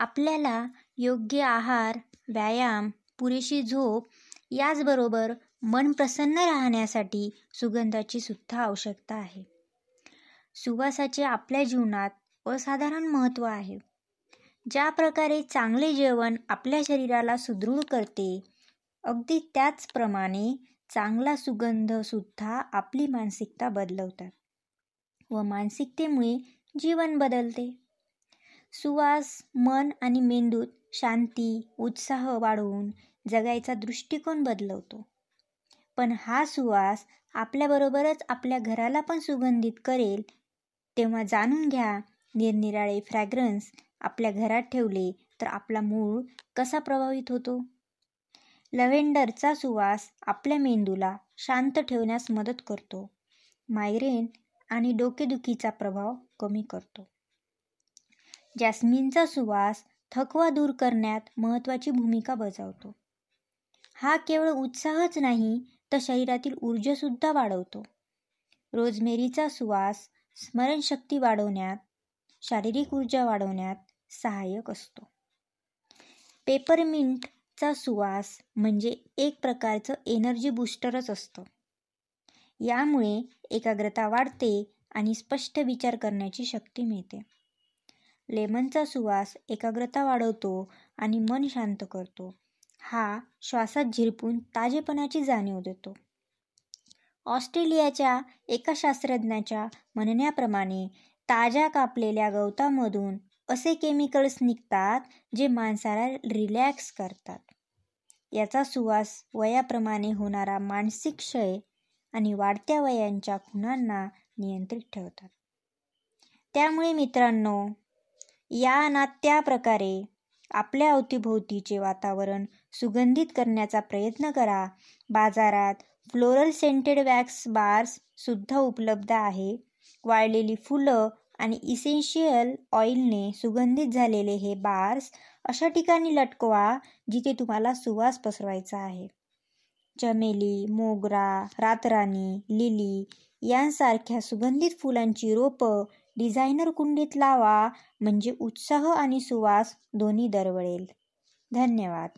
आपल्याला योग्य आहार व्यायाम पुरेशी झोप याचबरोबर मन प्रसन्न राहण्यासाठी सुगंधाची सुद्धा आवश्यकता आहे. सुवासाचे आपल्या जीवनात असाधारण महत्त्व आहे. ज्या प्रकारे चांगले जेवण आपल्या शरीराला सुदृढ करते अगदी त्याचप्रमाणे चांगला सुगंधसुद्धा आपली मानसिकता बदलवतात व मानसिकतेमुळे जीवन बदलते. सुवास मन आणि मेंदूत शांती उत्साह वाढवून जगायचा दृष्टिकोन बदलवतो. पण हा सुवास आपल्याबरोबरच आपल्या घराला पण सुगंधित करेल तेव्हा जाणून घ्या निरनिराळे फ्रॅग्रन्स आपल्या घरात ठेवले तर आपला मूळ कसा प्रभावित होतो? लव्हेंडरचा सुवास आपल्या मेंदूला शांत ठेवण्यास मदत करतो. मायग्रेन आणि डोकेदुखीचा प्रभाव कमी करतो. जॅस्मिनचा सुवास थकवा दूर करण्यात महत्त्वाची भूमिका बजावतो. हा केवळ उत्साहच नाही तर शरीरातील ऊर्जासुद्धा वाढवतो. रोजमेरीचा सुवास स्मरणशक्ती वाढवण्यात शारीरिक ऊर्जा वाढवण्यात सहाय्यक असतो. पेपरमिंटचा सुवास म्हणजे एक प्रकारचं एनर्जी बूस्टरच असतं. यामुळे एकाग्रता वाढते आणि स्पष्ट विचार करण्याची शक्ती मिळते. लेमनचा सुवास एकाग्रता वाढवतो आणि मन शांत करतो. हा श्वासात झिरपून ताजेपणाची जाणीव देतो. ऑस्ट्रेलियाच्या एका शास्त्रज्ञाच्या म्हणण्याप्रमाणे ताज्या कापलेल्या गवतामधून असे केमिकल्स निघतात जे माणसाला रिलॅक्स करतात. याचा सुवास वयाप्रमाणे होणारा मानसिक क्षय आणि वाढत्या वयांच्या खुणांना नियंत्रित ठेवतात. त्यामुळे मित्रांनो या ना त्या प्रकारे आपल्या अवतीभोवतीचे वातावरण सुगंधित करण्याचा प्रयत्न करा. बाजारात फ्लोरल सेंटेड वॅक्स बार्स सुद्धा उपलब्ध आहे. वाळलेली फुलं आणि इसेन्शियल ऑइलने सुगंधित झालेले हे बार्स अशा ठिकाणी लटकवा जिथे तुम्हाला सुवास पसरवायचा आहे. चमेली मोगरा रातराणी लिली यांसारख्या सुगंधित फुलांची रोपं डिझायनर कुंडीत लावा म्हणजे उत्साह आणि सुवास दोन्ही दरवळेल. धन्यवाद.